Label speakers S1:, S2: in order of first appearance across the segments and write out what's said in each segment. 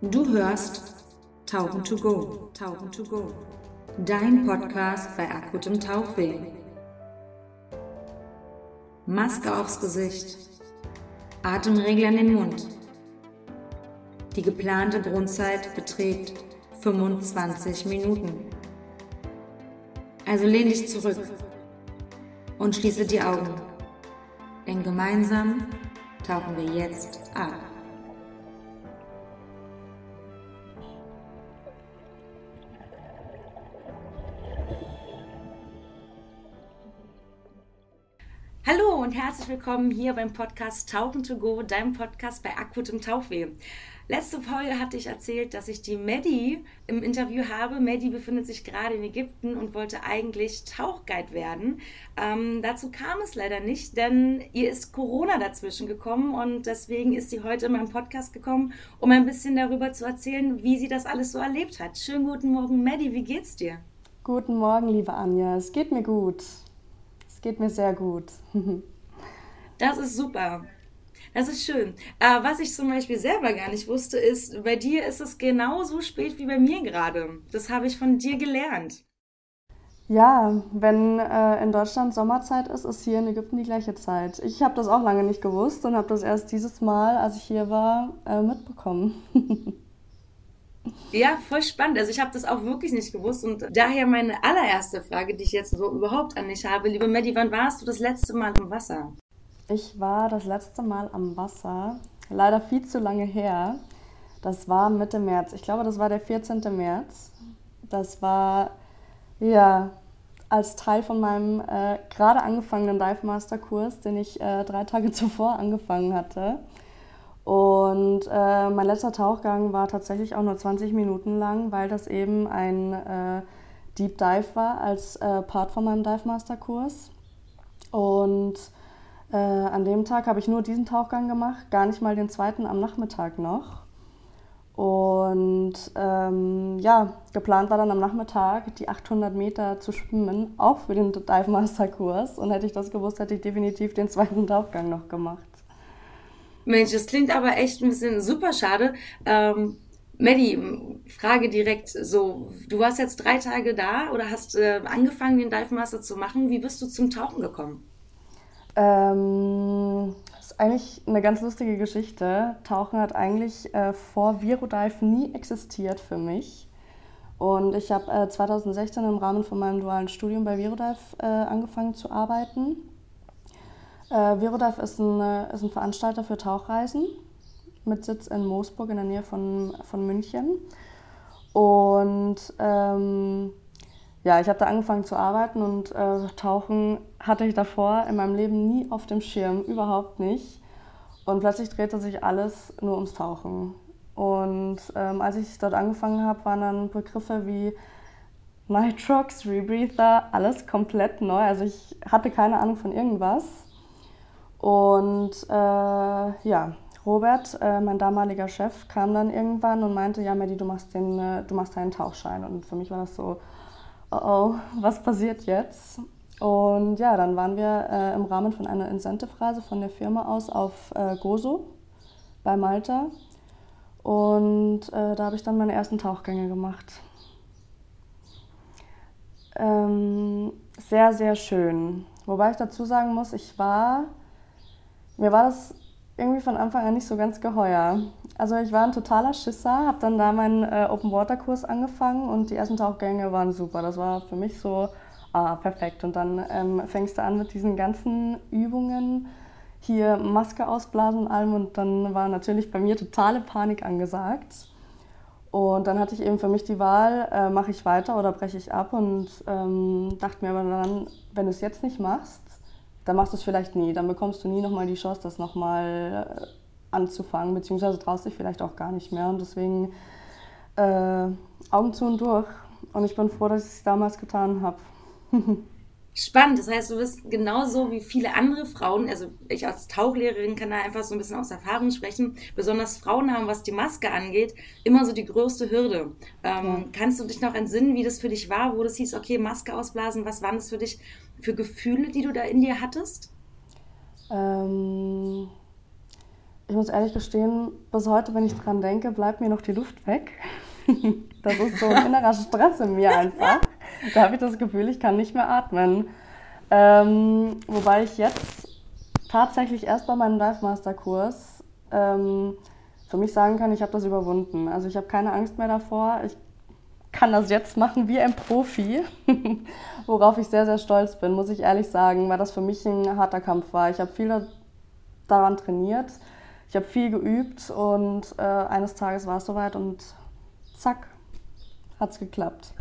S1: Du hörst Tauchen to Go, Tauchen to Go, dein Podcast bei akutem Tauchweh. Maske aufs Gesicht, Atemregler in den Mund. Die geplante Grundzeit beträgt 25 Minuten. Also lehn dich zurück und schließe die Augen, denn gemeinsam tauchen wir jetzt ab. Willkommen hier beim Podcast Tauchen to Go, deinem Podcast bei akutem Tauchweh. Letzte Folge hatte ich erzählt, dass ich die Maddie im Interview habe. Maddie befindet sich gerade in Ägypten und wollte eigentlich Tauchguide werden. Ähm, dazu kam es leider nicht, denn ihr ist Corona dazwischen gekommen und deswegen ist sie heute in meinem Podcast gekommen, um ein bisschen darüber zu erzählen, wie sie das alles so erlebt hat. Schönen guten Morgen, Maddie, wie geht's dir?
S2: Guten Morgen, liebe Anja. Es geht mir gut. Es geht mir sehr gut.
S1: das ist super. Das ist schön. Äh, was ich zum Beispiel selber gar nicht wusste, ist, bei dir ist es genauso spät wie bei mir gerade. Das habe ich von dir gelernt.
S2: Ja, wenn äh, in Deutschland Sommerzeit ist, ist hier in Ägypten die gleiche Zeit. Ich habe das auch lange nicht gewusst und habe das erst dieses Mal, als ich hier war, äh, mitbekommen.
S1: Ja, voll spannend. Also ich habe das auch wirklich nicht gewusst und daher meine allererste Frage, die ich jetzt so überhaupt an dich habe. Liebe Maddie, wann warst du das letzte Mal im Wasser?
S2: Ich war das letzte Mal am Wasser, leider viel zu lange her. Das war Mitte März. Ich glaube, das war der 14. März. Das war ja als Teil von meinem äh, gerade angefangenen Dive Master Kurs, den ich äh, drei Tage zuvor angefangen hatte. Und äh, mein letzter Tauchgang war tatsächlich auch nur 20 Minuten lang, weil das eben ein äh, Deep Dive war als äh, Part von meinem Dive Master Kurs. Und äh, an dem Tag habe ich nur diesen Tauchgang gemacht, gar nicht mal den zweiten am Nachmittag noch. Und ähm, ja, geplant war dann am Nachmittag die 800 Meter zu schwimmen, auch für den Dive Master Kurs. Und hätte ich das gewusst, hätte ich definitiv den zweiten Tauchgang noch gemacht.
S1: Mensch, das klingt aber echt ein bisschen super schade. Ähm, Maddie, Frage direkt so, du warst jetzt drei Tage da oder hast äh, angefangen, den Dive Master zu machen. Wie bist du zum Tauchen gekommen?
S2: Ähm, das ist eigentlich eine ganz lustige Geschichte. Tauchen hat eigentlich äh, vor Virodive nie existiert für mich. Und ich habe äh, 2016 im Rahmen von meinem dualen Studium bei Virodive äh, angefangen zu arbeiten. Äh, Virodive ist ein, äh, ist ein Veranstalter für Tauchreisen mit Sitz in Moosburg in der Nähe von, von München. Und ähm, ja, ich habe da angefangen zu arbeiten und äh, Tauchen hatte ich davor in meinem Leben nie auf dem Schirm, überhaupt nicht. Und plötzlich drehte sich alles nur ums Tauchen. Und ähm, als ich dort angefangen habe, waren dann Begriffe wie Nitrox, Rebreather, alles komplett neu. Also ich hatte keine Ahnung von irgendwas. Und äh, ja, Robert, äh, mein damaliger Chef, kam dann irgendwann und meinte, ja, Maddie, du machst, den, äh, du machst deinen Tauchschein. Und für mich war das so, oh oh, was passiert jetzt? Und ja, dann waren wir äh, im Rahmen von einer Incentive-Reise von der Firma aus auf äh, Gozo bei Malta. Und äh, da habe ich dann meine ersten Tauchgänge gemacht. Ähm, sehr, sehr schön. Wobei ich dazu sagen muss, ich war mir war das irgendwie von Anfang an nicht so ganz geheuer. Also ich war ein totaler Schisser, habe dann da meinen äh, Open Water Kurs angefangen und die ersten Tauchgänge waren super. Das war für mich so ah, perfekt. Und dann ähm, fängst du an mit diesen ganzen Übungen, hier Maske ausblasen und allem und dann war natürlich bei mir totale Panik angesagt. Und dann hatte ich eben für mich die Wahl, äh, mache ich weiter oder breche ich ab und ähm, dachte mir aber dann, wenn du es jetzt nicht machst, dann machst du es vielleicht nie. Dann bekommst du nie nochmal die Chance, das nochmal äh, anzufangen, beziehungsweise traust dich vielleicht auch gar nicht mehr. Und deswegen äh, Augen zu und durch. Und ich bin froh, dass ich es damals getan habe.
S1: Spannend, das heißt, du bist genauso wie viele andere Frauen, also ich als Tauchlehrerin kann da einfach so ein bisschen aus Erfahrung sprechen, besonders Frauen haben, was die Maske angeht, immer so die größte Hürde. Ähm, ja. Kannst du dich noch entsinnen, wie das für dich war, wo das hieß, okay, Maske ausblasen, was waren das für dich für Gefühle, die du da in dir hattest?
S2: Ähm, ich muss ehrlich gestehen, bis heute, wenn ich dran denke, bleibt mir noch die Luft weg. das ist so ein innerer Stress in mir einfach. Da habe ich das Gefühl, ich kann nicht mehr atmen. Ähm, wobei ich jetzt tatsächlich erst bei meinem Dive Master Kurs ähm, für mich sagen kann, ich habe das überwunden. Also ich habe keine Angst mehr davor. Ich kann das jetzt machen wie ein Profi, worauf ich sehr, sehr stolz bin, muss ich ehrlich sagen, weil das für mich ein harter Kampf war. Ich habe viel daran trainiert, ich habe viel geübt und äh, eines Tages war es soweit und zack, hat es geklappt.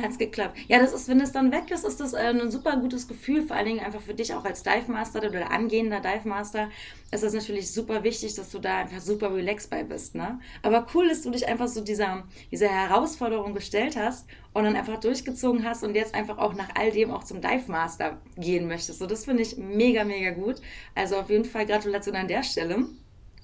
S1: Hat es geklappt. Ja, das ist, wenn es dann weg ist, ist das äh, ein super gutes Gefühl, vor allen Dingen einfach für dich auch als Dive Master oder angehender Dive Master ist es natürlich super wichtig, dass du da einfach super relaxed bei bist. Ne? Aber cool, dass du dich einfach so dieser, dieser Herausforderung gestellt hast und dann einfach durchgezogen hast und jetzt einfach auch nach all dem auch zum Dive Master gehen möchtest. So, das finde ich mega, mega gut. Also auf jeden Fall Gratulation an der Stelle.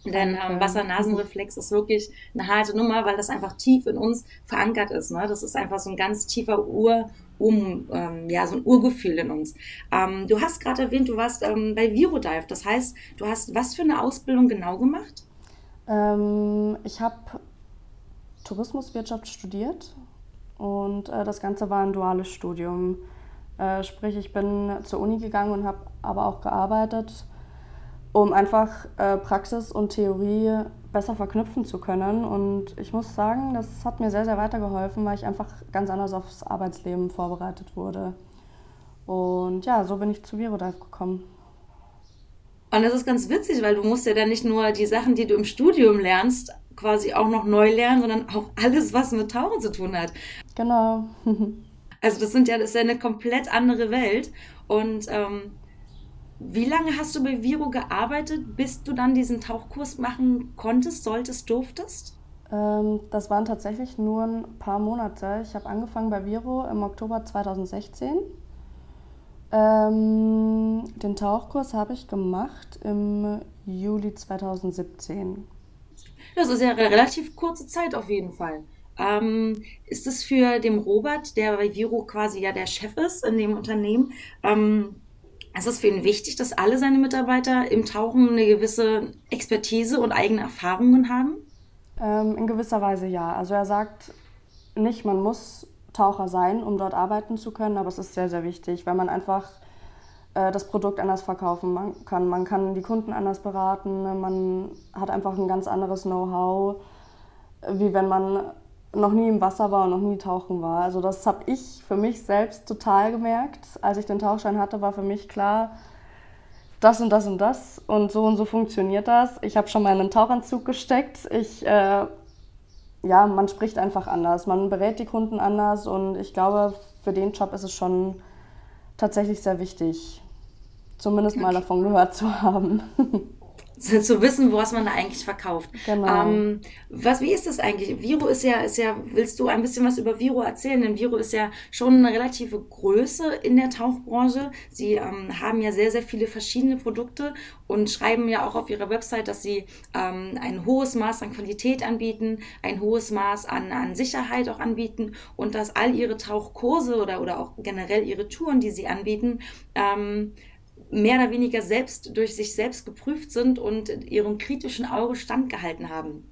S1: Denn ähm, Wasser-Nasenreflex ist wirklich eine harte Nummer, weil das einfach tief in uns verankert ist. Ne? Das ist einfach so ein ganz tiefer Ur, um, ähm, ja, so ein Urgefühl in uns. Ähm, du hast gerade erwähnt, du warst ähm, bei Virodive. Das heißt, du hast was für eine Ausbildung genau gemacht?
S2: Ähm, ich habe Tourismuswirtschaft studiert und äh, das Ganze war ein duales Studium. Äh, sprich, ich bin zur Uni gegangen und habe aber auch gearbeitet um einfach äh, Praxis und Theorie besser verknüpfen zu können. Und ich muss sagen, das hat mir sehr, sehr weitergeholfen, weil ich einfach ganz anders aufs Arbeitsleben vorbereitet wurde. Und ja, so bin ich zu Virodive gekommen.
S1: Und das ist ganz witzig, weil du musst ja dann nicht nur die Sachen, die du im Studium lernst, quasi auch noch neu lernen, sondern auch alles, was mit Tauchen zu tun hat.
S2: Genau.
S1: also das sind ja, das ist ja eine komplett andere Welt. Und ähm, wie lange hast du bei Viro gearbeitet, bis du dann diesen Tauchkurs machen konntest, solltest, durftest?
S2: Ähm, das waren tatsächlich nur ein paar Monate. Ich habe angefangen bei Viro im Oktober 2016. Ähm, den Tauchkurs habe ich gemacht im Juli 2017.
S1: Das ist ja eine relativ kurze Zeit auf jeden Fall. Ähm, ist es für den Robert, der bei Viro quasi ja der Chef ist in dem Unternehmen, ähm, es ist für ihn wichtig, dass alle seine Mitarbeiter im Tauchen eine gewisse Expertise und eigene Erfahrungen haben?
S2: Ähm, in gewisser Weise ja. Also er sagt nicht, man muss Taucher sein, um dort arbeiten zu können, aber es ist sehr, sehr wichtig, weil man einfach äh, das Produkt anders verkaufen kann. Man kann die Kunden anders beraten, man hat einfach ein ganz anderes Know-how, wie wenn man noch nie im Wasser war und noch nie tauchen war. Also das habe ich für mich selbst total gemerkt. Als ich den Tauchschein hatte, war für mich klar, das und das und das und so und so funktioniert das. Ich habe schon mal in einen Tauchanzug gesteckt. Ich, äh, ja, man spricht einfach anders, man berät die Kunden anders und ich glaube, für den Job ist es schon tatsächlich sehr wichtig, zumindest mal davon gehört zu haben.
S1: zu wissen, was man da eigentlich verkauft. Genau. Ähm, was, wie ist das eigentlich? Viro ist ja, ist ja, willst du ein bisschen was über Viro erzählen? Denn Viro ist ja schon eine relative Größe in der Tauchbranche. Sie ähm, haben ja sehr, sehr viele verschiedene Produkte und schreiben ja auch auf ihrer Website, dass sie ähm, ein hohes Maß an Qualität anbieten, ein hohes Maß an, an Sicherheit auch anbieten und dass all ihre Tauchkurse oder, oder auch generell ihre Touren, die sie anbieten, ähm, mehr oder weniger selbst durch sich selbst geprüft sind und ihrem kritischen Auge standgehalten haben.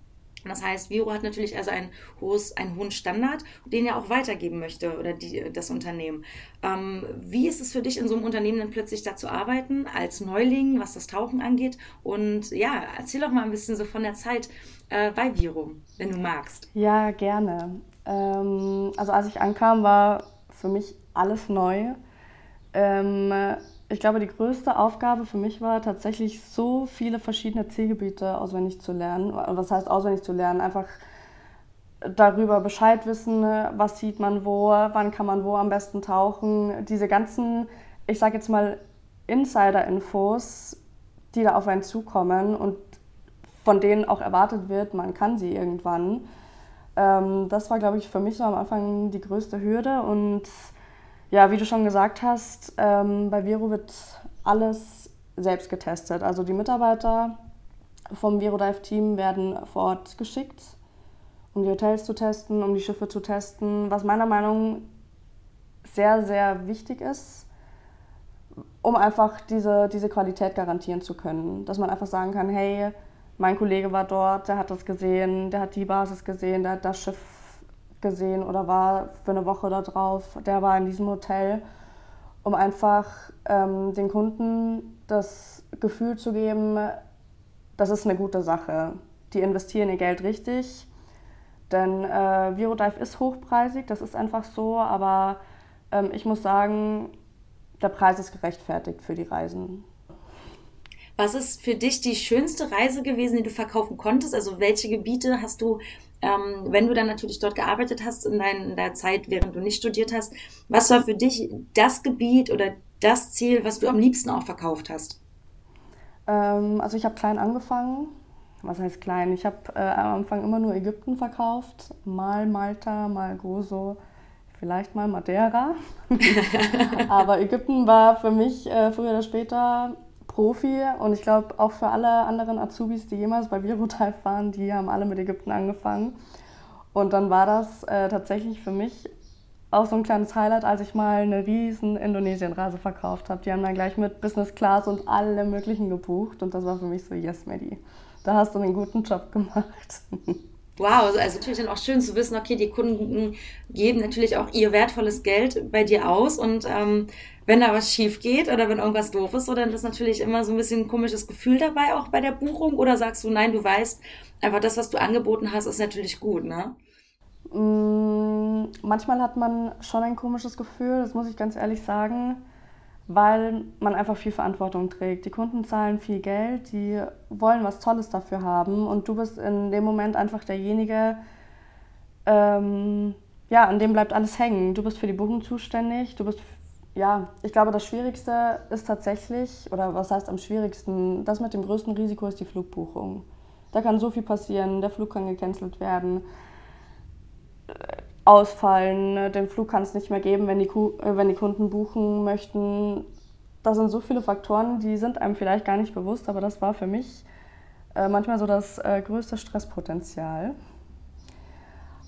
S1: Das heißt, Viro hat natürlich also ein hohes, einen hohen Standard, den er auch weitergeben möchte oder die, das Unternehmen. Ähm, wie ist es für dich in so einem Unternehmen dann plötzlich da zu arbeiten, als Neuling, was das Tauchen angeht? Und ja, erzähl doch mal ein bisschen so von der Zeit äh, bei Viro, wenn du magst.
S2: Ja, gerne. Ähm, also als ich ankam, war für mich alles neu. Ähm, ich glaube, die größte Aufgabe für mich war tatsächlich so viele verschiedene Zielgebiete auswendig zu lernen. Was heißt auswendig zu lernen? Einfach darüber Bescheid wissen, was sieht man wo, wann kann man wo am besten tauchen. Diese ganzen, ich sage jetzt mal, Insider-Infos, die da auf einen zukommen und von denen auch erwartet wird, man kann sie irgendwann. Ähm, das war, glaube ich, für mich so am Anfang die größte Hürde und ja, wie du schon gesagt hast, ähm, bei Vero wird alles selbst getestet. Also die Mitarbeiter vom Virodive-Team werden vor Ort geschickt, um die Hotels zu testen, um die Schiffe zu testen, was meiner Meinung nach sehr, sehr wichtig ist, um einfach diese, diese Qualität garantieren zu können. Dass man einfach sagen kann, hey, mein Kollege war dort, der hat das gesehen, der hat die Basis gesehen, der hat das Schiff gesehen oder war für eine Woche da drauf. Der war in diesem Hotel, um einfach ähm, den Kunden das Gefühl zu geben, das ist eine gute Sache. Die investieren ihr Geld richtig. Denn äh, Virodive ist hochpreisig, das ist einfach so, aber ähm, ich muss sagen, der Preis ist gerechtfertigt für die Reisen.
S1: Was ist für dich die schönste Reise gewesen, die du verkaufen konntest? Also welche Gebiete hast du, ähm, wenn du dann natürlich dort gearbeitet hast in, dein, in der Zeit, während du nicht studiert hast, was war für dich das Gebiet oder das Ziel, was du am liebsten auch verkauft hast?
S2: Ähm, also ich habe klein angefangen. Was heißt klein? Ich habe äh, am Anfang immer nur Ägypten verkauft, mal Malta, mal Gozo, vielleicht mal Madeira. Aber Ägypten war für mich äh, früher oder später Profi und ich glaube auch für alle anderen Azubis, die jemals bei Virotype waren, die haben alle mit Ägypten angefangen. Und dann war das äh, tatsächlich für mich auch so ein kleines Highlight, als ich mal eine riesen Indonesien-Reise verkauft habe. Die haben dann gleich mit Business Class und alle möglichen gebucht und das war für mich so, yes, Medi, da hast du einen guten Job gemacht.
S1: Wow, also, also natürlich dann auch schön zu wissen, okay, die Kunden geben natürlich auch ihr wertvolles Geld bei dir aus und ähm, wenn da was schief geht oder wenn irgendwas doof ist, so, dann ist natürlich immer so ein bisschen ein komisches Gefühl dabei auch bei der Buchung oder sagst du, nein, du weißt, einfach das, was du angeboten hast, ist natürlich gut, ne?
S2: Mm, manchmal hat man schon ein komisches Gefühl, das muss ich ganz ehrlich sagen, weil man einfach viel Verantwortung trägt. Die Kunden zahlen viel Geld, die wollen was Tolles dafür haben und du bist in dem Moment einfach derjenige, ähm, ja, an dem bleibt alles hängen. Du bist für die Buchung zuständig, du bist, ja, ich glaube, das Schwierigste ist tatsächlich, oder was heißt am schwierigsten, das mit dem größten Risiko ist die Flugbuchung. Da kann so viel passieren, der Flug kann gecancelt werden ausfallen, ne? den Flug kann es nicht mehr geben, wenn die, äh, wenn die Kunden buchen möchten. Da sind so viele Faktoren, die sind einem vielleicht gar nicht bewusst, aber das war für mich äh, manchmal so das äh, größte Stresspotenzial.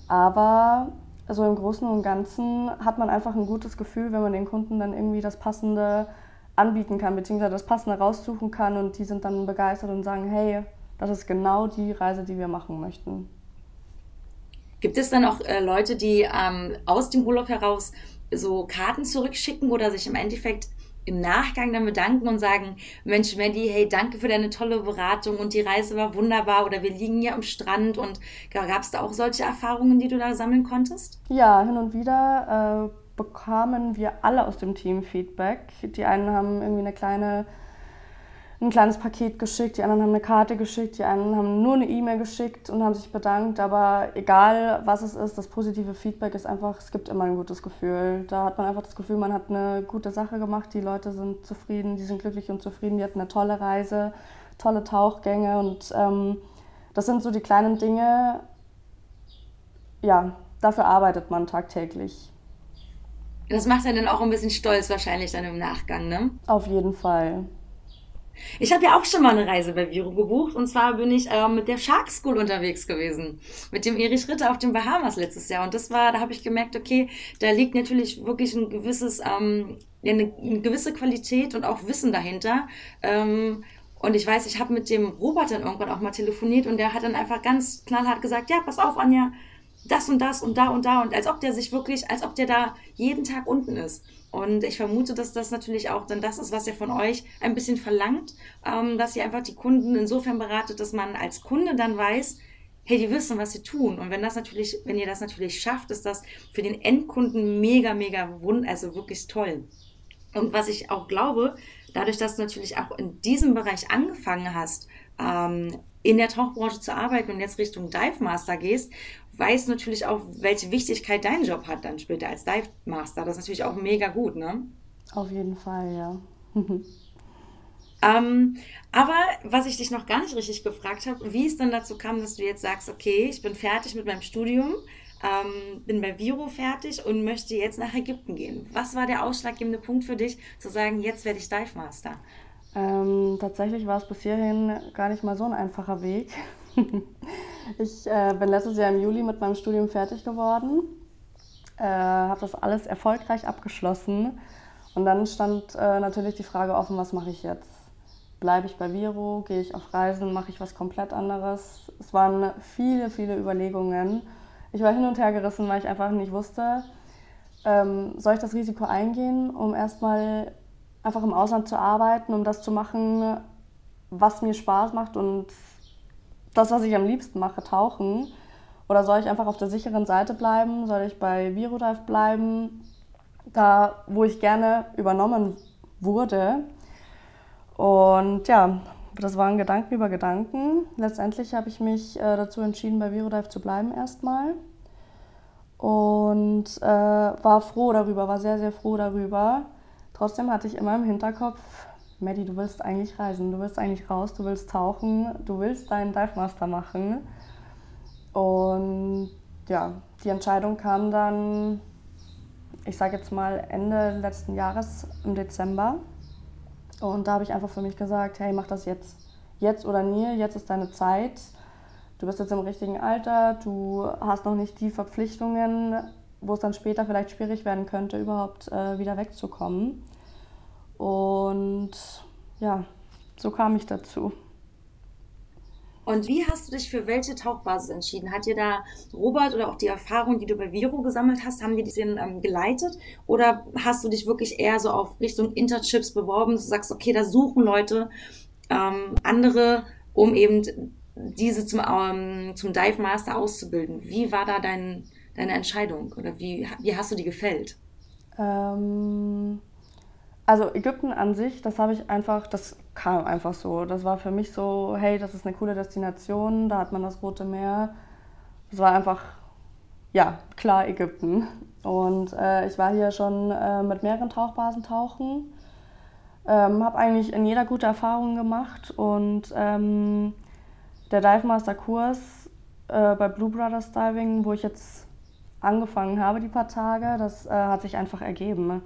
S2: Aber so im Großen und Ganzen hat man einfach ein gutes Gefühl, wenn man den Kunden dann irgendwie das Passende anbieten kann, beziehungsweise das Passende raussuchen kann und die sind dann begeistert und sagen, hey, das ist genau die Reise, die wir machen möchten.
S1: Gibt es dann auch äh, Leute, die ähm, aus dem Urlaub heraus so Karten zurückschicken oder sich im Endeffekt im Nachgang dann bedanken und sagen, Mensch, Mandy, hey, danke für deine tolle Beratung und die Reise war wunderbar oder wir liegen hier am Strand und gab es da auch solche Erfahrungen, die du da sammeln konntest?
S2: Ja, hin und wieder äh, bekamen wir alle aus dem Team Feedback. Die einen haben irgendwie eine kleine ein kleines Paket geschickt, die anderen haben eine Karte geschickt, die einen haben nur eine E-Mail geschickt und haben sich bedankt. Aber egal, was es ist, das positive Feedback ist einfach, es gibt immer ein gutes Gefühl. Da hat man einfach das Gefühl, man hat eine gute Sache gemacht, die Leute sind zufrieden, die sind glücklich und zufrieden, die hatten eine tolle Reise, tolle Tauchgänge und ähm, das sind so die kleinen Dinge, ja, dafür arbeitet man tagtäglich.
S1: Das macht einen dann auch ein bisschen stolz wahrscheinlich dann im Nachgang, ne?
S2: Auf jeden Fall.
S1: Ich habe ja auch schon mal eine Reise bei Viro gebucht und zwar bin ich äh, mit der Shark School unterwegs gewesen, mit dem Erich Ritter auf den Bahamas letztes Jahr und das war, da habe ich gemerkt, okay, da liegt natürlich wirklich ein gewisses, ähm, eine, eine, gewisse Qualität und auch Wissen dahinter. Ähm, und ich weiß, ich habe mit dem Robert dann irgendwann auch mal telefoniert und der hat dann einfach ganz knallhart gesagt, ja, pass auf, Anja, das und das und da und da und als ob der sich wirklich, als ob der da jeden Tag unten ist. Und ich vermute, dass das natürlich auch dann das ist, was ihr von euch ein bisschen verlangt, ähm, dass ihr einfach die Kunden insofern beratet, dass man als Kunde dann weiß, hey, die wissen, was sie tun. Und wenn das natürlich, wenn ihr das natürlich schafft, ist das für den Endkunden mega, mega wund, also wirklich toll. Und was ich auch glaube, dadurch, dass du natürlich auch in diesem Bereich angefangen hast, ähm, in der Tauchbranche zu arbeiten und jetzt Richtung Dive Master gehst, weißt natürlich auch, welche Wichtigkeit dein Job hat dann später als Dive Master. Das ist natürlich auch mega gut, ne?
S2: Auf jeden Fall, ja.
S1: ähm, aber was ich dich noch gar nicht richtig gefragt habe, wie es dann dazu kam, dass du jetzt sagst, okay, ich bin fertig mit meinem Studium, ähm, bin bei Viro fertig und möchte jetzt nach Ägypten gehen. Was war der ausschlaggebende Punkt für dich, zu sagen, jetzt werde ich Dive Master?
S2: Ähm, tatsächlich war es bis hierhin gar nicht mal so ein einfacher Weg. ich äh, bin letztes Jahr im Juli mit meinem Studium fertig geworden, äh, habe das alles erfolgreich abgeschlossen und dann stand äh, natürlich die Frage offen, was mache ich jetzt? bleibe ich bei Viro, gehe ich auf Reisen, mache ich was komplett anderes. Es waren viele, viele Überlegungen. Ich war hin und her gerissen, weil ich einfach nicht wusste, ähm, soll ich das Risiko eingehen, um erstmal einfach im Ausland zu arbeiten, um das zu machen, was mir Spaß macht und das, was ich am liebsten mache, tauchen. Oder soll ich einfach auf der sicheren Seite bleiben? Soll ich bei Virodive bleiben? Da, wo ich gerne übernommen wurde. Und ja, das waren Gedanken über Gedanken. Letztendlich habe ich mich äh, dazu entschieden, bei Virodive zu bleiben erstmal. Und äh, war froh darüber, war sehr, sehr froh darüber. Trotzdem hatte ich immer im Hinterkopf, Maddie, du willst eigentlich reisen, du willst eigentlich raus, du willst tauchen, du willst deinen Dive Master machen. Und ja, die Entscheidung kam dann, ich sage jetzt mal Ende letzten Jahres im Dezember. Und da habe ich einfach für mich gesagt, hey, mach das jetzt. Jetzt oder nie, jetzt ist deine Zeit. Du bist jetzt im richtigen Alter, du hast noch nicht die Verpflichtungen, wo es dann später vielleicht schwierig werden könnte, überhaupt äh, wieder wegzukommen. Und ja, so kam ich dazu.
S1: Und wie hast du dich für welche Tauchbasis entschieden? Hat dir da Robert oder auch die Erfahrung, die du bei Viro gesammelt hast, haben die dich ähm, geleitet? Oder hast du dich wirklich eher so auf Richtung Interchips beworben, dass du sagst, okay, da suchen Leute ähm, andere, um eben diese zum, ähm, zum Dive Master auszubilden? Wie war da dein, deine Entscheidung oder wie, wie hast du die gefällt?
S2: Ähm, also Ägypten an sich, das habe ich einfach, das kam einfach so. Das war für mich so, hey, das ist eine coole Destination, da hat man das Rote Meer. Das war einfach, ja, klar Ägypten. Und äh, ich war hier schon äh, mit mehreren Tauchbasen tauchen. Ähm, habe eigentlich in jeder gute Erfahrung gemacht und ähm, der Dive Master Kurs äh, bei Blue Brothers Diving, wo ich jetzt angefangen habe, die paar Tage, das äh, hat sich einfach ergeben.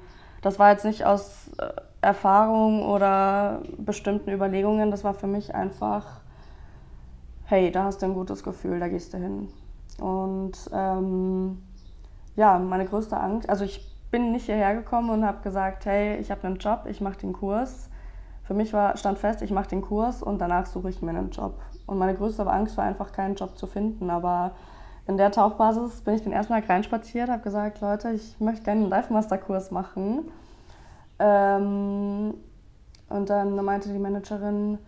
S2: Das war jetzt nicht aus äh, Erfahrung oder bestimmten Überlegungen, das war für mich einfach, hey, da hast du ein gutes Gefühl, da gehst du hin. Und ähm, ja, meine größte Angst, also ich bin nicht hierher gekommen und habe gesagt, hey, ich habe einen Job, ich mache den Kurs. Für mich war, stand fest, ich mache den Kurs und danach suche ich mir einen Job. Und meine größte Angst war einfach, keinen Job zu finden. Aber in der Tauchbasis bin ich den ersten Tag reinspaziert, habe gesagt, Leute, ich möchte gerne einen Dive Master Kurs machen. Ähm, und dann meinte die Managerin,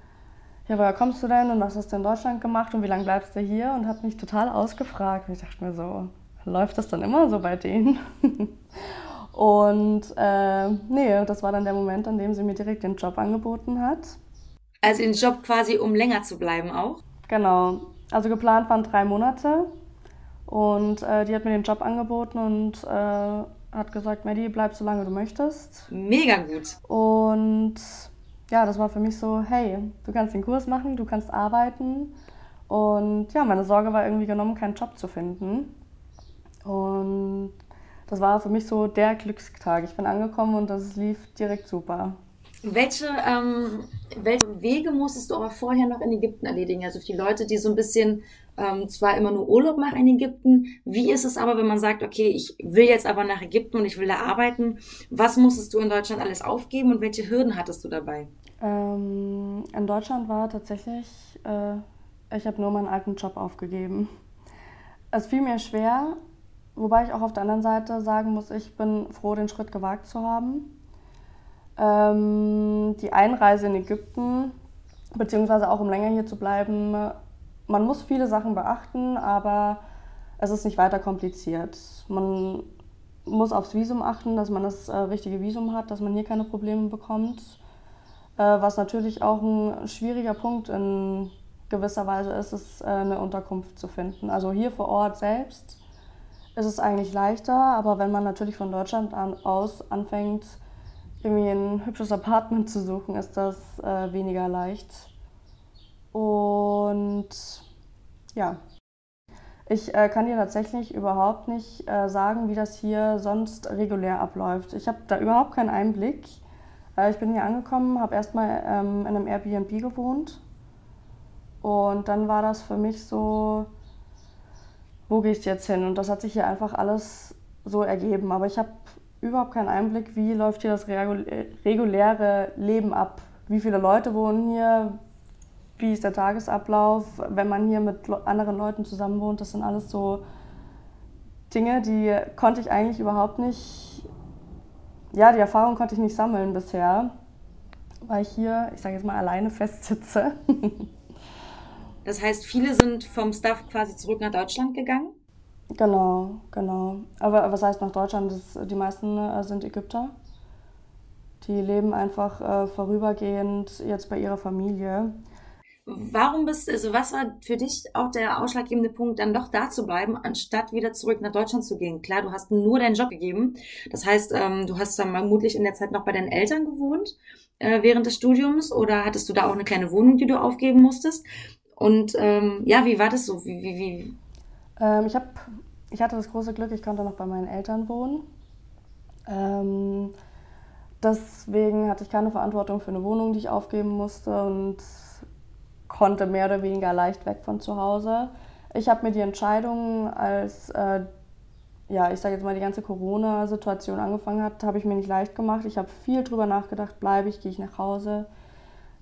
S2: ja, woher kommst du denn und was hast du in Deutschland gemacht und wie lange bleibst du hier? Und hat mich total ausgefragt. Und ich dachte mir so, läuft das dann immer so bei denen? und äh, nee, das war dann der Moment, an dem sie mir direkt den Job angeboten hat.
S1: Also den Job quasi, um länger zu bleiben auch?
S2: Genau. Also geplant waren drei Monate. Und äh, die hat mir den Job angeboten und äh, hat gesagt, Maddie, bleib so lange du möchtest.
S1: Mega gut.
S2: Und ja, das war für mich so, hey, du kannst den Kurs machen, du kannst arbeiten. Und ja, meine Sorge war irgendwie genommen, keinen Job zu finden. Und das war für mich so der Glückstag. Ich bin angekommen und das lief direkt super.
S1: Welche, ähm, welche Wege musstest du aber vorher noch in Ägypten erledigen? Also für die Leute, die so ein bisschen ähm, zwar immer nur Urlaub machen in Ägypten. Wie ist es aber, wenn man sagt, okay, ich will jetzt aber nach Ägypten und ich will da arbeiten? Was musstest du in Deutschland alles aufgeben und welche Hürden hattest du dabei?
S2: Ähm, in Deutschland war tatsächlich, äh, ich habe nur meinen alten Job aufgegeben. Es fiel mir schwer, wobei ich auch auf der anderen Seite sagen muss, ich bin froh, den Schritt gewagt zu haben. Ähm, die Einreise in Ägypten, beziehungsweise auch um länger hier zu bleiben, man muss viele Sachen beachten, aber es ist nicht weiter kompliziert. Man muss aufs Visum achten, dass man das äh, richtige Visum hat, dass man hier keine Probleme bekommt. Äh, was natürlich auch ein schwieriger Punkt in gewisser Weise ist, ist äh, eine Unterkunft zu finden. Also hier vor Ort selbst ist es eigentlich leichter, aber wenn man natürlich von Deutschland an, aus anfängt, irgendwie ein hübsches Apartment zu suchen, ist das äh, weniger leicht. Und ja, ich äh, kann dir tatsächlich überhaupt nicht äh, sagen, wie das hier sonst regulär abläuft. Ich habe da überhaupt keinen Einblick. Äh, ich bin hier angekommen, habe erstmal ähm, in einem Airbnb gewohnt. Und dann war das für mich so, wo gehst du jetzt hin? Und das hat sich hier einfach alles so ergeben. Aber ich habe überhaupt keinen Einblick, wie läuft hier das reguläre Leben ab wie viele Leute wohnen hier, wie ist der Tagesablauf, wenn man hier mit anderen Leuten zusammen wohnt. Das sind alles so Dinge, die konnte ich eigentlich überhaupt nicht, ja, die Erfahrung konnte ich nicht sammeln bisher, weil ich hier, ich sage jetzt mal, alleine festsitze.
S1: das heißt, viele sind vom Staff quasi zurück nach Deutschland gegangen?
S2: Genau, genau. Aber was heißt nach Deutschland? Das, die meisten äh, sind Ägypter. Die leben einfach äh, vorübergehend jetzt bei ihrer Familie.
S1: Warum bist, also was war für dich auch der ausschlaggebende Punkt, dann doch da zu bleiben, anstatt wieder zurück nach Deutschland zu gehen? Klar, du hast nur deinen Job gegeben. Das heißt, ähm, du hast dann vermutlich in der Zeit noch bei deinen Eltern gewohnt äh, während des Studiums oder hattest du da auch eine kleine Wohnung, die du aufgeben musstest? Und ähm, ja, wie war das so? Wie, wie, wie?
S2: Ähm, ich, hab, ich hatte das große Glück, ich konnte noch bei meinen Eltern wohnen. Ähm, deswegen hatte ich keine Verantwortung für eine Wohnung, die ich aufgeben musste und konnte mehr oder weniger leicht weg von zu Hause. Ich habe mir die Entscheidung, als äh, ja, ich sage jetzt mal, die ganze Corona-Situation angefangen hat, habe ich mir nicht leicht gemacht. Ich habe viel drüber nachgedacht, bleibe ich, gehe ich nach Hause,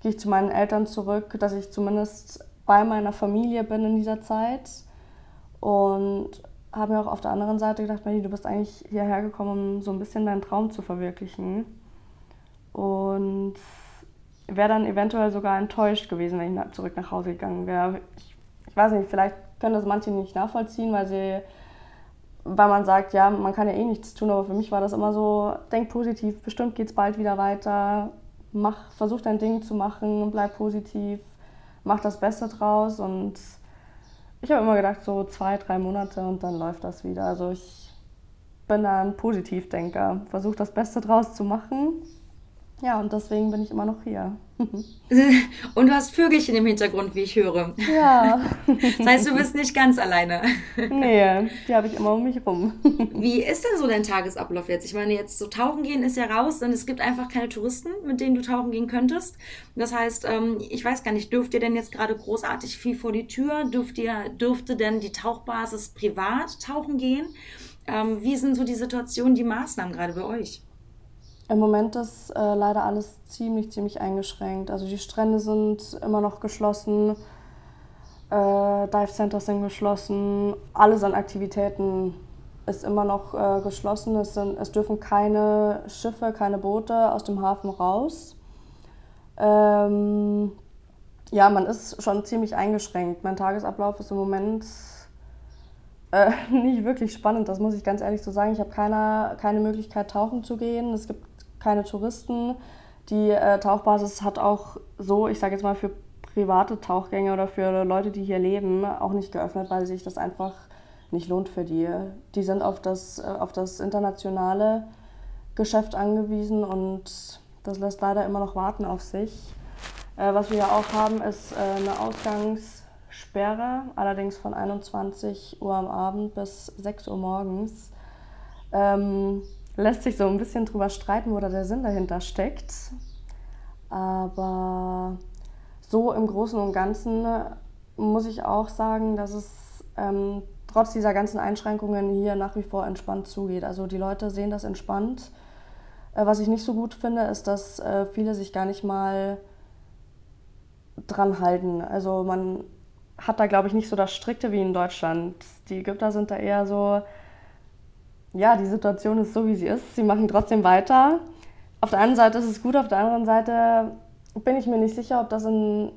S2: gehe ich zu meinen Eltern zurück, dass ich zumindest bei meiner Familie bin in dieser Zeit. Und habe mir auch auf der anderen Seite gedacht, Melly, du bist eigentlich hierher gekommen, um so ein bisschen deinen Traum zu verwirklichen. Und wäre dann eventuell sogar enttäuscht gewesen, wenn ich zurück nach Hause gegangen wäre. Ich, ich, weiß nicht, vielleicht können das manche nicht nachvollziehen, weil sie, weil man sagt, ja, man kann ja eh nichts tun, aber für mich war das immer so, denk positiv, bestimmt geht es bald wieder weiter, mach, versuch dein Ding zu machen, bleib positiv, mach das Beste draus und ich habe immer gedacht, so zwei, drei Monate und dann läuft das wieder. Also ich bin da ein Positivdenker, versuche das Beste draus zu machen ja, und deswegen bin ich immer noch hier.
S1: und du hast Vögelchen im Hintergrund, wie ich höre.
S2: Ja.
S1: Das heißt, du bist nicht ganz alleine.
S2: Nee, die habe ich immer um mich rum.
S1: Wie ist denn so dein Tagesablauf jetzt? Ich meine, jetzt so tauchen gehen ist ja raus, denn es gibt einfach keine Touristen, mit denen du tauchen gehen könntest. Das heißt, ähm, ich weiß gar nicht, dürft ihr denn jetzt gerade großartig viel vor die Tür? Dürft ihr, dürfte denn die Tauchbasis privat tauchen gehen? Ähm, wie sind so die Situationen, die Maßnahmen gerade bei euch?
S2: Im Moment ist äh, leider alles ziemlich, ziemlich eingeschränkt. Also die Strände sind immer noch geschlossen, äh, Dive Centers sind geschlossen, alles an Aktivitäten ist immer noch äh, geschlossen. Es, sind, es dürfen keine Schiffe, keine Boote aus dem Hafen raus. Ähm, ja, man ist schon ziemlich eingeschränkt. Mein Tagesablauf ist im Moment äh, nicht wirklich spannend, das muss ich ganz ehrlich so sagen. Ich habe keine, Möglichkeit, tauchen zu gehen. Es gibt keine Touristen. Die äh, Tauchbasis hat auch so, ich sage jetzt mal für private Tauchgänge oder für Leute, die hier leben, auch nicht geöffnet, weil sich das einfach nicht lohnt für die. Die sind auf das, äh, auf das internationale Geschäft angewiesen und das lässt leider immer noch warten auf sich. Äh, was wir ja auch haben, ist äh, eine Ausgangssperre, allerdings von 21 Uhr am Abend bis 6 Uhr morgens. Ähm, lässt sich so ein bisschen drüber streiten, wo da der Sinn dahinter steckt. Aber so im Großen und Ganzen muss ich auch sagen, dass es ähm, trotz dieser ganzen Einschränkungen hier nach wie vor entspannt zugeht. Also die Leute sehen das entspannt. Äh, was ich nicht so gut finde, ist, dass äh, viele sich gar nicht mal dran halten. Also man hat da, glaube ich, nicht so das Strikte wie in Deutschland. Die Ägypter sind da eher so, ja, die Situation ist so, wie sie ist. Sie machen trotzdem weiter. Auf der einen Seite ist es gut, auf der anderen Seite bin ich mir nicht sicher, ob das in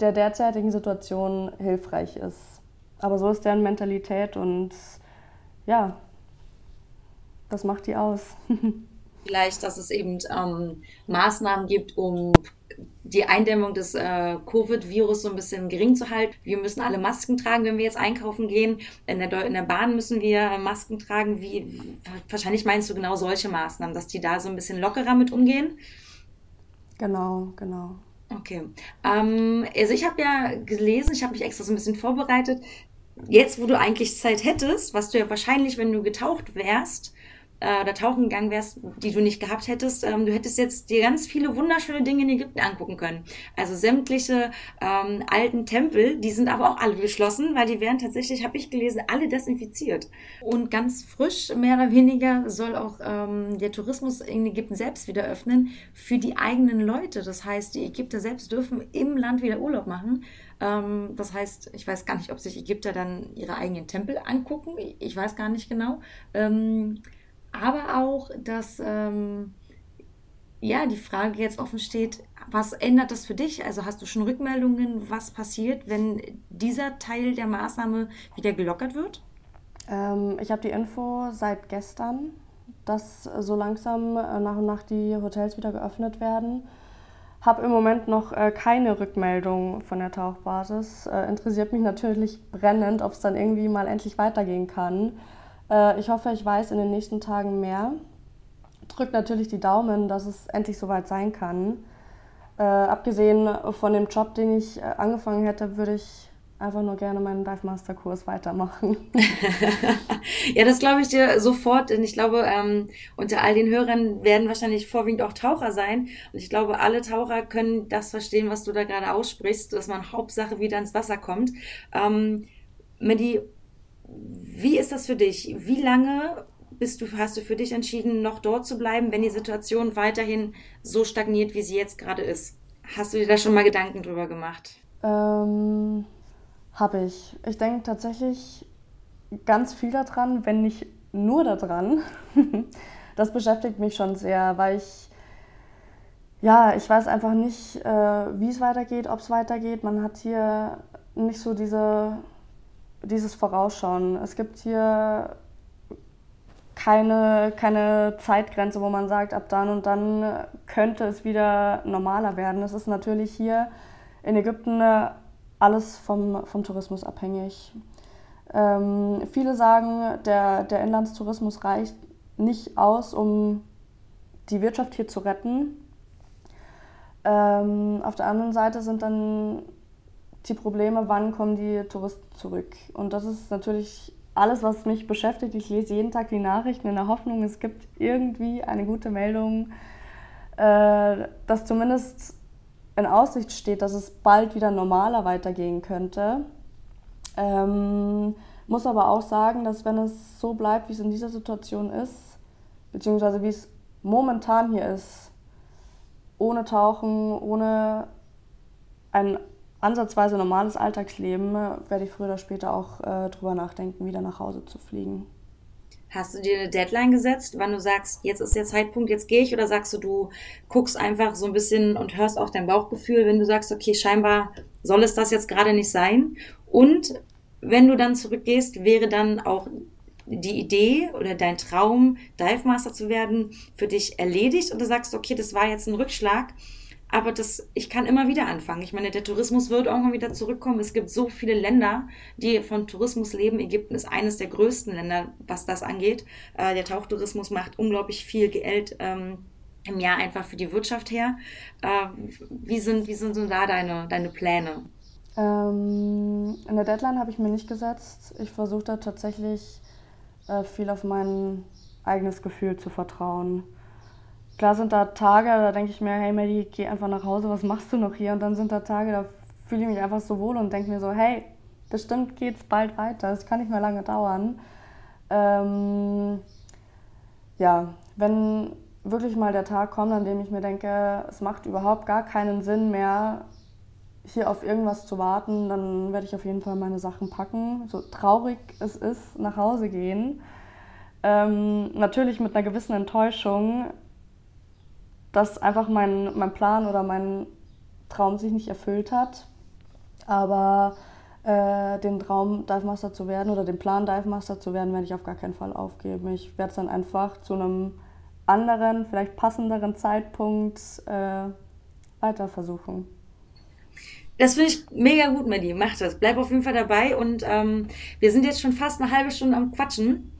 S2: der derzeitigen Situation hilfreich ist. Aber so ist deren Mentalität und ja, das macht die aus.
S1: Vielleicht, dass es eben ähm, Maßnahmen gibt, um die Eindämmung des äh, Covid-Virus so ein bisschen gering zu halten. Wir müssen alle Masken tragen, wenn wir jetzt einkaufen gehen. In der, in der Bahn müssen wir Masken tragen. Wie, wahrscheinlich meinst du genau solche Maßnahmen, dass die da so ein bisschen lockerer mit umgehen?
S2: Genau, genau.
S1: Okay. Ähm, also ich habe ja gelesen, ich habe mich extra so ein bisschen vorbereitet. Jetzt, wo du eigentlich Zeit hättest, was du ja wahrscheinlich, wenn du getaucht wärst, äh, tauchen gegangen wärst, die du nicht gehabt hättest, ähm, du hättest jetzt dir ganz viele wunderschöne Dinge in Ägypten angucken können. Also sämtliche ähm, alten Tempel, die sind aber auch alle geschlossen, weil die werden tatsächlich, habe ich gelesen, alle desinfiziert. Und ganz frisch, mehr oder weniger, soll auch ähm, der Tourismus in Ägypten selbst wieder öffnen für die eigenen Leute. Das heißt, die Ägypter selbst dürfen im Land wieder Urlaub machen. Ähm, das heißt, ich weiß gar nicht, ob sich Ägypter dann ihre eigenen Tempel angucken. Ich weiß gar nicht genau. Aber auch, dass ähm, ja die Frage jetzt offen steht, was ändert das für dich? Also hast du schon Rückmeldungen, was passiert, wenn dieser Teil der Maßnahme wieder gelockert wird?
S2: Ähm, ich habe die Info seit gestern, dass so langsam äh, nach und nach die Hotels wieder geöffnet werden. Habe im Moment noch äh, keine Rückmeldung von der Tauchbasis. Äh, interessiert mich natürlich brennend, ob es dann irgendwie mal endlich weitergehen kann. Äh, ich hoffe, ich weiß in den nächsten Tagen mehr. Drückt natürlich die Daumen, dass es endlich soweit sein kann. Äh, abgesehen von dem Job, den ich äh, angefangen hätte, würde ich einfach nur gerne meinen Dive Master Kurs weitermachen.
S1: ja, das glaube ich dir sofort. Denn ich glaube, ähm, unter all den Hörern werden wahrscheinlich vorwiegend auch Taucher sein. Und ich glaube, alle Taucher können das verstehen, was du da gerade aussprichst, dass man Hauptsache wieder ins Wasser kommt. Ähm, Medi, wie ist das für dich? Wie lange bist du, hast du für dich entschieden, noch dort zu bleiben, wenn die Situation weiterhin so stagniert, wie sie jetzt gerade ist? Hast du dir da schon mal Gedanken drüber gemacht?
S2: Ähm, habe ich. Ich denke tatsächlich ganz viel daran, wenn nicht nur daran. das beschäftigt mich schon sehr, weil ich ja, ich weiß einfach nicht, äh, wie es weitergeht, ob es weitergeht. Man hat hier nicht so diese dieses Vorausschauen. Es gibt hier keine, keine Zeitgrenze, wo man sagt, ab dann und dann könnte es wieder normaler werden. Es ist natürlich hier in Ägypten alles vom, vom Tourismus abhängig. Ähm, viele sagen, der, der Inlandstourismus reicht nicht aus, um die Wirtschaft hier zu retten. Ähm, auf der anderen Seite sind dann die Probleme, wann kommen die Touristen zurück. Und das ist natürlich alles, was mich beschäftigt. Ich lese jeden Tag die Nachrichten in der Hoffnung, es gibt irgendwie eine gute Meldung, äh, dass zumindest in Aussicht steht, dass es bald wieder normaler weitergehen könnte. Ähm, muss aber auch sagen, dass wenn es so bleibt, wie es in dieser Situation ist, beziehungsweise wie es momentan hier ist, ohne Tauchen, ohne ein ansatzweise normales Alltagsleben werde ich früher oder später auch äh, drüber nachdenken, wieder nach Hause zu fliegen.
S1: Hast du dir eine Deadline gesetzt, wann du sagst, jetzt ist der Zeitpunkt, jetzt gehe ich? Oder sagst du, du guckst einfach so ein bisschen und hörst auf dein Bauchgefühl, wenn du sagst, okay, scheinbar soll es das jetzt gerade nicht sein? Und wenn du dann zurückgehst, wäre dann auch die Idee oder dein Traum, Dive Master zu werden, für dich erledigt? Oder sagst du, okay, das war jetzt ein Rückschlag, aber das, ich kann immer wieder anfangen. Ich meine, der Tourismus wird irgendwann wieder zurückkommen. Es gibt so viele Länder, die von Tourismus leben. Ägypten ist eines der größten Länder, was das angeht. Äh, der Tauchtourismus macht unglaublich viel Geld ähm, im Jahr einfach für die Wirtschaft her. Äh, wie, sind, wie sind da deine, deine Pläne?
S2: Ähm, eine Deadline habe ich mir nicht gesetzt. Ich versuche da tatsächlich äh, viel auf mein eigenes Gefühl zu vertrauen. Klar sind da Tage, da denke ich mir, hey Maddie, geh einfach nach Hause, was machst du noch hier? Und dann sind da Tage, da fühle ich mich einfach so wohl und denke mir so, hey, bestimmt geht es bald weiter, es kann nicht mehr lange dauern. Ähm, ja, wenn wirklich mal der Tag kommt, an dem ich mir denke, es macht überhaupt gar keinen Sinn mehr, hier auf irgendwas zu warten, dann werde ich auf jeden Fall meine Sachen packen, so traurig es ist, nach Hause gehen. Ähm, natürlich mit einer gewissen Enttäuschung, dass einfach mein, mein Plan oder mein Traum sich nicht erfüllt hat. Aber äh, den Traum, Dive Master zu werden oder den Plan, Dive Master zu werden, werde ich auf gar keinen Fall aufgeben. Ich werde es dann einfach zu einem anderen, vielleicht passenderen Zeitpunkt äh, weiter versuchen.
S1: Das finde ich mega gut, Maddie. Mach das. Bleib auf jeden Fall dabei. Und ähm, wir sind jetzt schon fast eine halbe Stunde am Quatschen.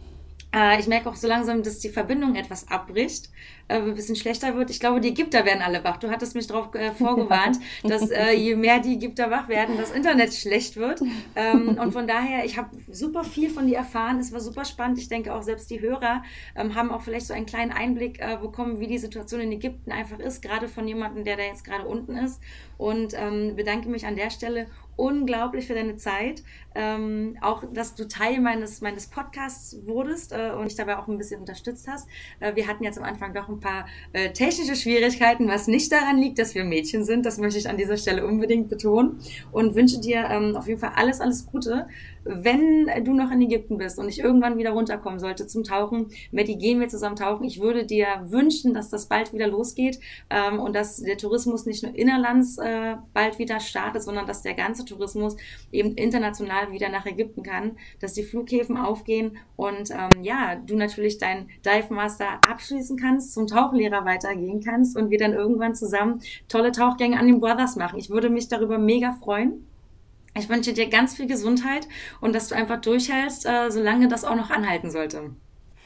S1: Äh, ich merke auch so langsam, dass die Verbindung etwas abbricht, äh, ein bisschen schlechter wird. Ich glaube, die Ägypter werden alle wach. Du hattest mich darauf äh, vorgewarnt, dass äh, je mehr die Ägypter wach werden, das Internet schlecht wird. Ähm, und von daher, ich habe super viel von dir erfahren. Es war super spannend. Ich denke auch selbst die Hörer ähm, haben auch vielleicht so einen kleinen Einblick äh, bekommen, wie die Situation in Ägypten einfach ist, gerade von jemandem, der da jetzt gerade unten ist. Und ähm, bedanke mich an der Stelle unglaublich für deine Zeit. Ähm, auch, dass du Teil meines, meines Podcasts wurdest äh, und mich dabei auch ein bisschen unterstützt hast. Äh, wir hatten jetzt am Anfang doch paar äh, technische Schwierigkeiten, was nicht daran liegt, dass wir Mädchen sind. Das möchte ich an dieser Stelle unbedingt betonen und wünsche dir ähm, auf jeden Fall alles, alles Gute wenn du noch in Ägypten bist und ich irgendwann wieder runterkommen sollte zum Tauchen, Maddie, gehen wir zusammen tauchen. Ich würde dir wünschen, dass das bald wieder losgeht ähm, und dass der Tourismus nicht nur innerlands äh, bald wieder startet, sondern dass der ganze Tourismus eben international wieder nach Ägypten kann, dass die Flughäfen aufgehen und ähm, ja, du natürlich dein Dive Master abschließen kannst, zum Tauchlehrer weitergehen kannst und wir dann irgendwann zusammen tolle Tauchgänge an den Brothers machen. Ich würde mich darüber mega freuen. Ich wünsche dir ganz viel Gesundheit und dass du einfach durchhältst, äh, solange das auch noch anhalten sollte.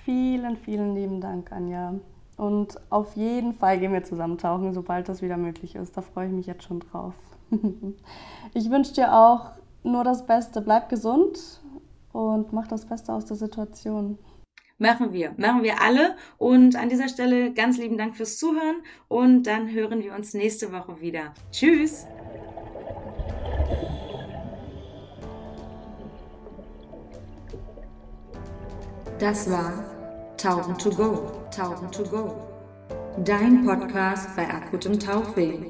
S2: Vielen, vielen lieben Dank, Anja. Und auf jeden Fall gehen wir zusammen tauchen, sobald das wieder möglich ist. Da freue ich mich jetzt schon drauf. ich wünsche dir auch nur das Beste. Bleib gesund und mach das Beste aus der Situation.
S1: Machen wir, machen wir alle. Und an dieser Stelle ganz lieben Dank fürs Zuhören und dann hören wir uns nächste Woche wieder. Tschüss! Das war Tauchen to Go, Tauchen to Go. Dein Podcast bei akutem Tauchweh.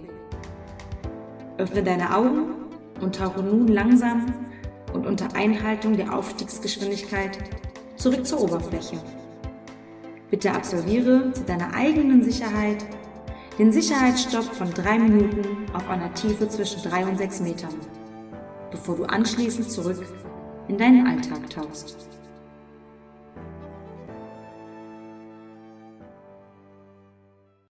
S1: Öffne deine Augen und tauche nun langsam und unter Einhaltung der Aufstiegsgeschwindigkeit zurück zur Oberfläche. Bitte absolviere zu deiner eigenen Sicherheit den Sicherheitsstopp von drei Minuten auf einer Tiefe zwischen drei und sechs Metern, bevor du anschließend zurück in deinen Alltag tauchst.